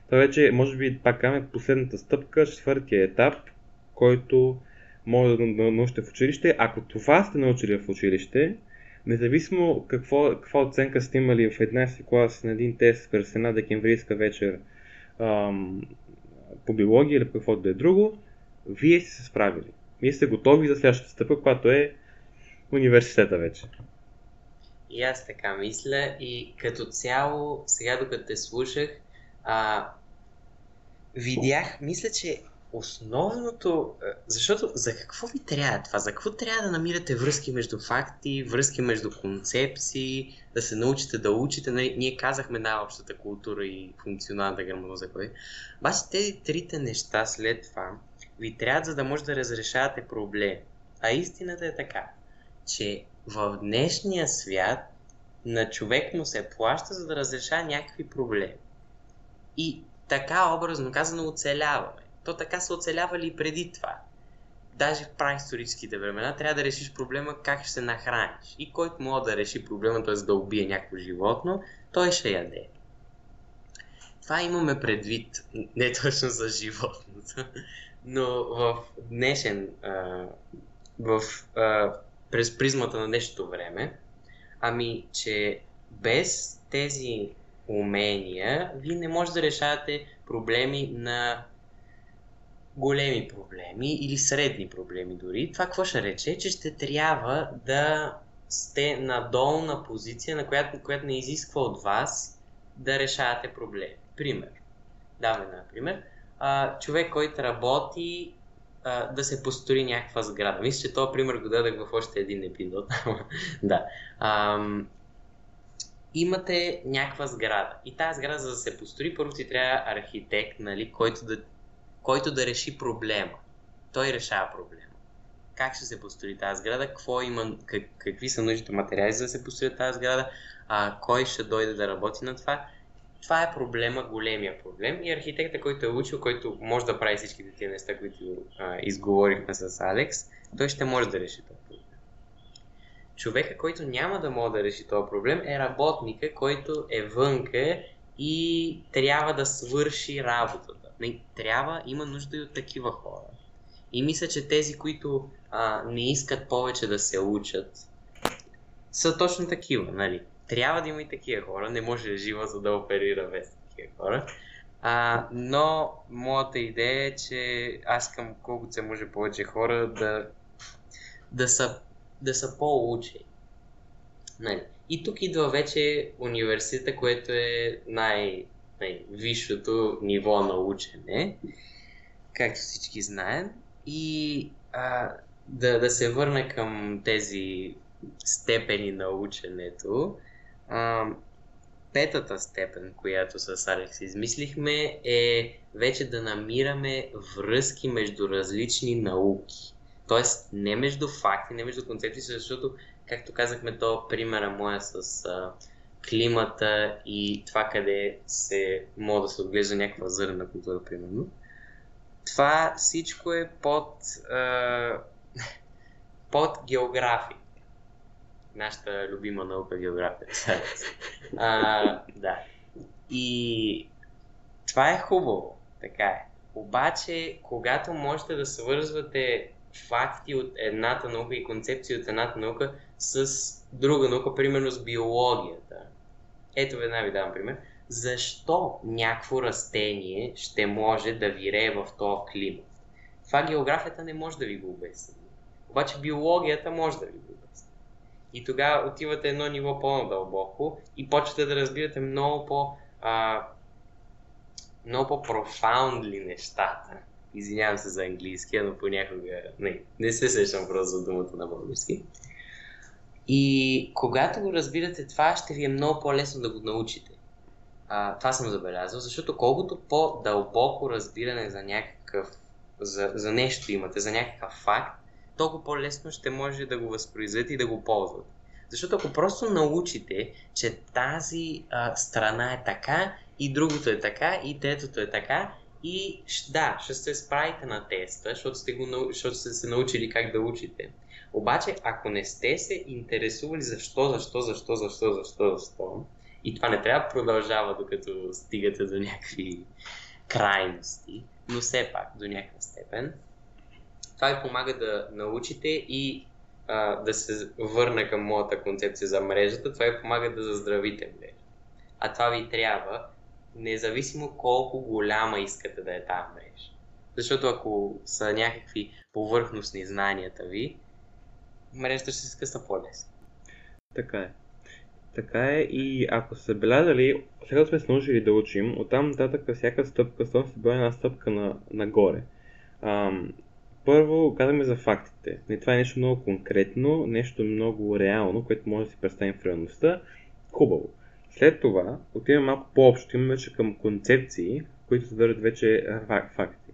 Това вече, може би, пак каме последната стъпка, четвъртия етап, който може да научите в училище. Ако това сте научили в училище, независимо какво, каква оценка сте имали в 11 клас на един тест през една декемврийска вечер ам, по биология или каквото да е друго, вие сте се справили. Вие сте готови за следващата стъпка, която е университета вече. И аз така мисля и като цяло, сега докато те слушах, а, видях, мисля, че основното, е, защото за какво ви трябва това? За какво трябва да намирате връзки между факти, връзки между концепции, да се научите да учите? Нали, ние казахме най-общата култура и функционалната грамотност кой. Обаче тези трите неща след това ви трябва за да може да разрешавате проблеми. А истината е така, че в днешния свят на човек му се плаща за да разрешава някакви проблеми. И така образно казано оцеляваме. То така са оцелявали и преди това. Даже в праисторическите времена трябва да решиш проблема как ще се нахраниш. И който мога да реши проблема, т.е. да убие някакво животно, той ще яде. Това имаме предвид не точно за животното, но в днешен, а, в, а, през призмата на днешното време, ами, че без тези умения, вие не може да решавате проблеми на големи проблеми или средни проблеми дори. Това какво ще рече? Че ще трябва да сте на долна позиция, на която, която не изисква от вас да решавате проблеми. Пример. Даваме например. А, човек, който работи а, да се построи някаква сграда. Мисля, че този пример го дадах в още един епизод. да. Ам, имате някаква сграда. И тази сграда, за да се построи, първо ти трябва архитект, нали, който, да, който да реши проблема. Той решава проблема. Как ще се построи тази сграда, какво има, как, какви са нужните материали за да се построи тази сграда, а, кой ще дойде да работи на това. Това е проблема, големия проблем. И архитекта, който е учил, който може да прави всичките тези неща, които а, изговорихме с Алекс, той ще може да реши този проблем човека, който няма да може да реши този проблем, е работника, който е вънка и трябва да свърши работата. Не, трябва, има нужда и от такива хора. И мисля, че тези, които а, не искат повече да се учат, са точно такива, нали? Трябва да има и такива хора, не може да жива за да оперира без такива хора. А, но моята идея е, че аз искам колкото се може повече хора да, да са да са по-учени. Нали. И тук идва вече университета, което е най- най-висшото ниво на учене, както всички знаем. И а, да, да се върна към тези степени на ученето. А, петата степен, която с Алекс измислихме, е вече да намираме връзки между различни науки. Тоест, не между факти, не между концепции, защото, както казахме, то примера моя с а, климата и това къде се може да се отглежда някаква зърна култура, примерно. Това всичко е под, а, под география. Нашата любима наука география. а, да. И това е хубаво, така е. Обаче, когато можете да свързвате факти от едната наука и концепции от едната наука с друга наука, примерно с биологията. Ето веднага ви давам пример. Защо някакво растение ще може да вирее в този климат? Това географията не може да ви го обясни. Обаче биологията може да ви го обясни. И тогава отивате едно ниво по-надълбоко и почвате да разбирате много по- а, много по-профаундли нещата Извинявам се за английския, но понякога не, не се сещам просто за думата на български. И когато го разбирате това, ще ви е много по-лесно да го научите. А, това съм забелязал, защото колкото по-дълбоко разбиране за някакъв, за, за нещо имате, за някакъв факт, толкова по-лесно ще може да го възпроизведете и да го ползвате. Защото ако просто научите, че тази а, страна е така и другото е така и третото е така, и да, ще се справите на теста, защото сте, го, защото сте се научили как да учите. Обаче, ако не сте се интересували защо, защо, защо, защо, защо, защо, и това не трябва да продължава докато стигате до някакви крайности, но все пак до някаква степен, това ви помага да научите и а, да се върна към моята концепция за мрежата, това ви помага да заздравите мрежа. А това ви трябва, независимо колко голяма искате да е тази мрежа. Защото ако са някакви повърхностни знанията ви, мрежата ще се скъса по-лесно. Така е. Така е и ако са белязали, сега сме се научили да учим, оттам нататък всяка стъпка, стъпка се била една стъпка на, нагоре. Ам, първо казваме за фактите. Не, това е нещо много конкретно, нещо много реално, което може да си представим в реалността. Хубаво. След това отиваме малко по-общо, имаме вече към концепции, които съдържат вече факти.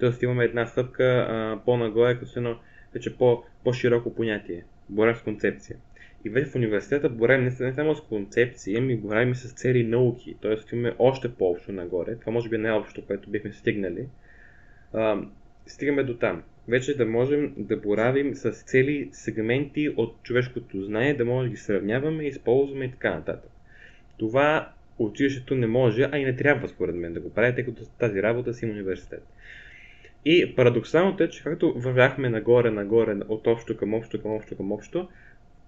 Тоест имаме една стъпка а, по-нагоре, като едно вече по, по-широко понятие. Борем с концепция. И вече в университета борем не, не само с концепции, ами борим с цели науки. Тоест имаме още по-общо нагоре. Това може би е най-общо, което бихме стигнали. А, стигаме до там. Вече да можем да боравим с цели сегменти от човешкото знание, да може да ги сравняваме, използваме и така нататък. Това училището не може, а и не трябва според мен да го прави, тъй като тази работа си университет. И парадоксалното е, че както вървяхме нагоре, нагоре, от общо към общо, към общо, към общо,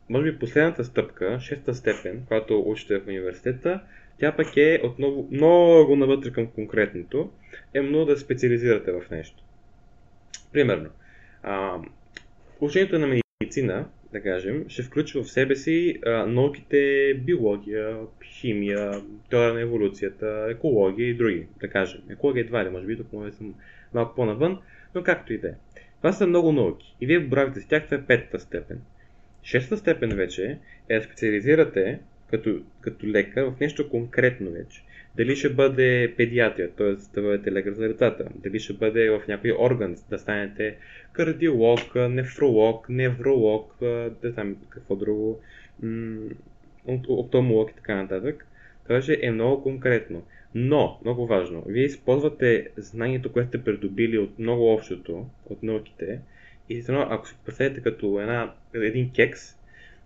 може би последната стъпка, шеста степен, която учите в университета, тя пък е отново много навътре към конкретното, е много да специализирате в нещо. Примерно, а, учението на медицина, да кажем, ще включва в себе си а, науките биология, химия, теория на еволюцията, екология и други, да кажем. Екология едва ли, може би, тук може да съм малко по-навън, но както и да е. Това са много науки и вие боравите с тях, това е петата степен. Шеста степен вече е да специализирате като, като лекар в нещо конкретно вече. Дали ще бъде педиатрия, т.е. да бъдете лекар за децата, дали ще бъде в някой орган, да станете кардиолог, нефролог, невролог, да знам какво друго, оптомолог и така нататък. Това е много конкретно. Но, много важно, вие използвате знанието, което сте придобили от много общото, от науките, и ако се представите като една, един кекс,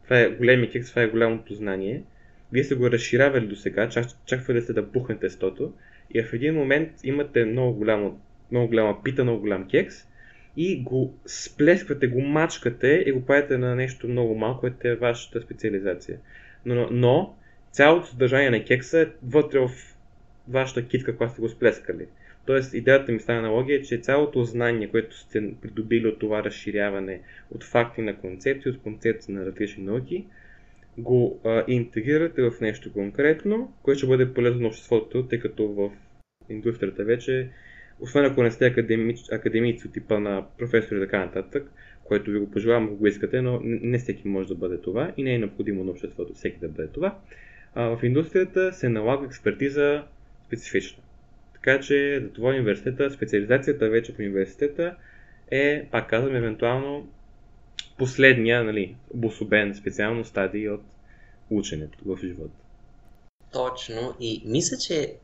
това е големи кекс, това е голямото знание, вие сте го разширявали до сега, чаквали сте да пухнете стото и в един момент имате много, голямо, много голяма пита, много голям кекс и го сплесквате, го мачкате и го правите на нещо много малко, което е вашата специализация. Но, но цялото съдържание на кекса е вътре в вашата китка, която сте го сплескали. Тоест, идеята ми с тази аналогия е, че цялото знание, което сте придобили от това разширяване от факти на концепции, от концепции на различни науки, го а, интегрирате в нещо конкретно, което ще бъде полезно на обществото, тъй като в индустрията вече, освен ако не сте академич, академици от типа на професори и така нататък, което ви го пожелавам, ако го искате, но не всеки може да бъде това и не е необходимо на обществото всеки да бъде това. А, в индустрията се налага експертиза специфична. Така че за това университета, специализацията вече в университета е, пак казвам, евентуално последния, нали, обособен специално стадий от ученето в живота. Точно и мисля, че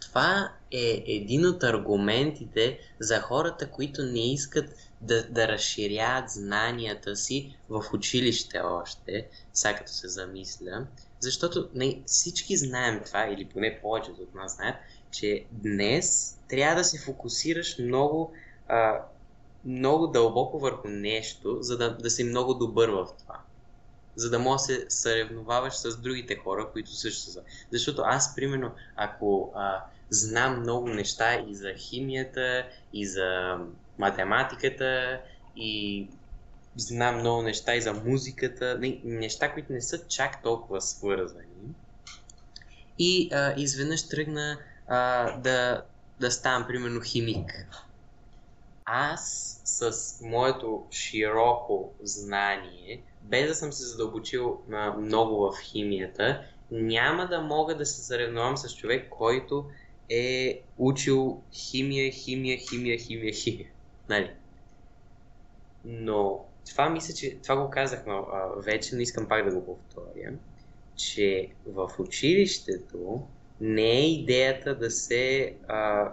това е един от аргументите за хората, които не искат да, да разширяват знанията си в училище още, сега като се замисля, защото не, всички знаем това, или поне повечето от нас знаят, че днес трябва да се фокусираш много, а, много дълбоко върху нещо, за да, да си много добър в това. За да можеш да се съревноваваш с другите хора, които също са. Защото аз, примерно, ако а, знам много неща и за химията, и за математиката, и знам много неща и за музиката, неща, които не са чак толкова свързани. И а, изведнъж тръгна а, да, да ставам, примерно, химик. Аз с моето широко знание, без да съм се задълбочил а, много в химията, няма да мога да се съревновам с човек, който е учил химия, химия, химия, химия, химия. Нали? Но това мисля, че това го казах а, вече, но искам пак да го повторя, че в училището не е идеята да се а,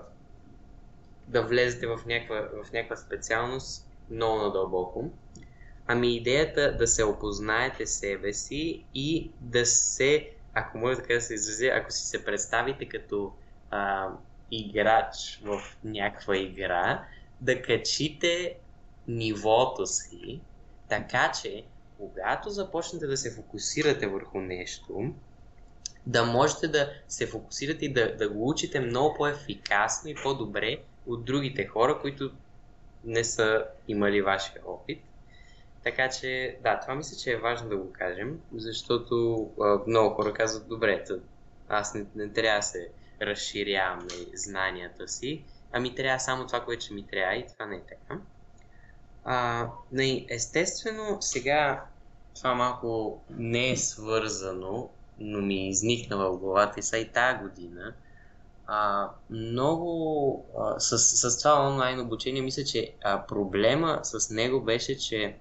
да влезете в някаква, в някаква специалност много надълбоко, ами идеята да се опознаете себе си и да се, ако може така да се изразя, ако си се представите като а, играч в някаква игра, да качите нивото си, така че когато започнете да се фокусирате върху нещо, да можете да се фокусирате и да, да го учите много по-ефикасно и по-добре от другите хора, които не са имали вашия опит. Така че, да, това мисля, че е важно да го кажем, защото а, много хора казват, добре, тъ, аз не, не трябва да се разширявам знанията си ами трябва само това, което ми трябва и това не е така. А, естествено, сега това малко не е свързано, но ми е изникна в главата и са и тази година. А, много а, с, с това онлайн обучение, мисля, че а, проблема с него беше, че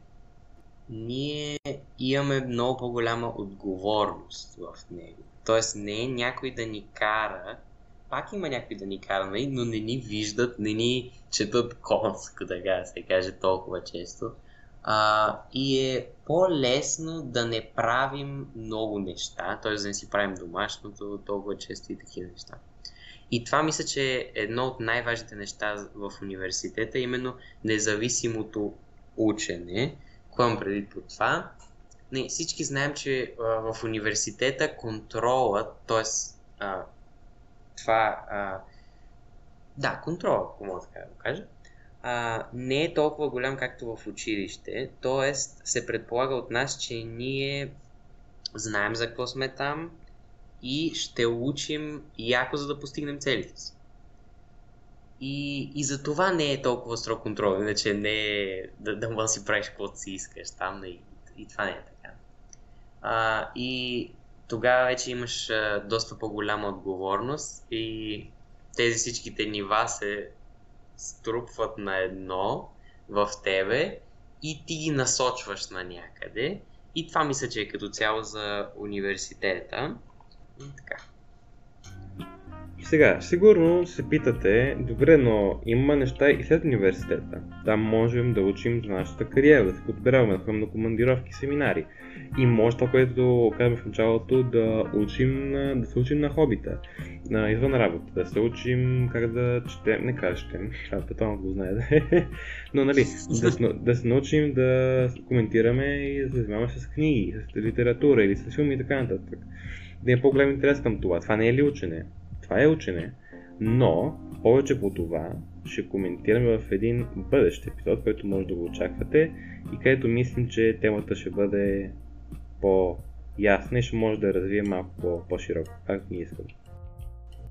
ние имаме много по-голяма отговорност в него. Тоест не е някой да ни кара, пак има някой да ни кара, нали, но не ни виждат, не ни четат конско, така да се каже толкова често. А, и е по-лесно да не правим много неща, т.е. да не си правим домашното толкова често и такива неща. И това мисля, че е едно от най-важните неща в университета, именно независимото учене. Имам преди по това? Не, всички знаем, че а, в университета контролът, т.е. това, а, да, контролът, ако мога така да го кажа, а, не е толкова голям както в училище, т.е. се предполага от нас, че ние знаем за какво сме там и ще учим яко, за да постигнем целите си. И, и за това не е толкова строг контрол, иначе не е да, да може да си правиш каквото си искаш там и, и това не е така. А, и тогава вече имаш а, доста по-голяма отговорност и тези всичките нива се струпват на едно в тебе и ти ги насочваш на някъде. И това мисля, че е като цяло за университета. И така. Сега, сигурно се питате, добре, но има неща и след университета. Там можем да учим за нашата кариера, да се подбираме, да ходим на командировки, семинари. И може това, което казваме в началото, да учим, да се учим на хобита, на извън работа, да се учим как да четем, не кажа четем, това тотално го знаете, но нали, да, да се научим да коментираме и да се занимаваме с книги, с литература или с филми и така нататък. Да има по-голям интерес към това. Това не е ли учене? Това е учене, но повече по това ще коментираме в един бъдещ епизод, който може да го очаквате и където мислим, че темата ще бъде по-ясна и ще може да развие малко по-широко, както ни искаме.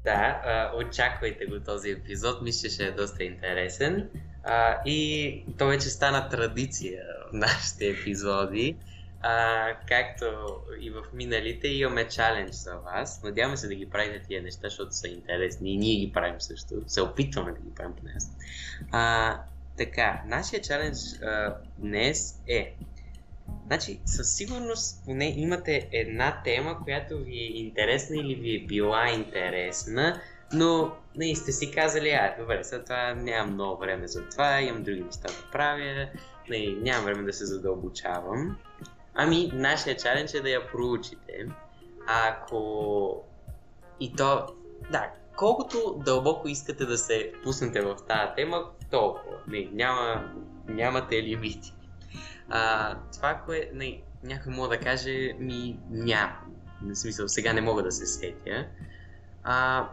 Да, очаквайте го този епизод, мисля, ще е доста интересен. и то вече стана традиция в нашите епизоди. А, както и в миналите имаме чалендж за вас. Надяваме се да ги правите тия неща, защото са интересни и ние ги правим също. Се опитваме да ги правим днес. А, така, нашия чалендж а, днес е Значи, със сигурност поне имате една тема, която ви е интересна или ви е била интересна, но не сте си казали, а, добре, сега това нямам много време за това, имам други неща да правя, не, нямам време да се задълбочавам. Ами, нашия чалендж е да я проучите. Ако... И то... Да, колкото дълбоко искате да се пуснете в тази тема, толкова. Не, няма, нямате лимити. А, това, кое не, някой мога да каже, ми няма. В смисъл, сега не мога да се сетя. А,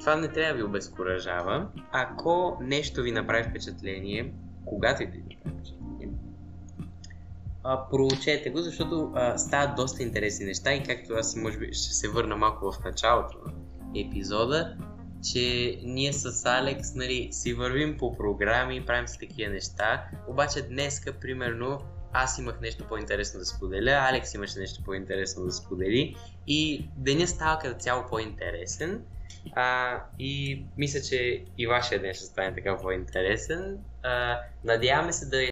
това не трябва да ви обезкуражава. Ако нещо ви направи впечатление, когато и да ви направи а, проучете го, защото а, стават доста интересни неща и както аз може би ще се върна малко в началото на епизода, че ние с Алекс нали, си вървим по програми, правим си такива неща, обаче днеска, примерно, аз имах нещо по-интересно да споделя, Алекс имаше нещо по-интересно да сподели и деня става като цяло по-интересен а, и мисля, че и вашия ден ще стане така по-интересен. А, надяваме се да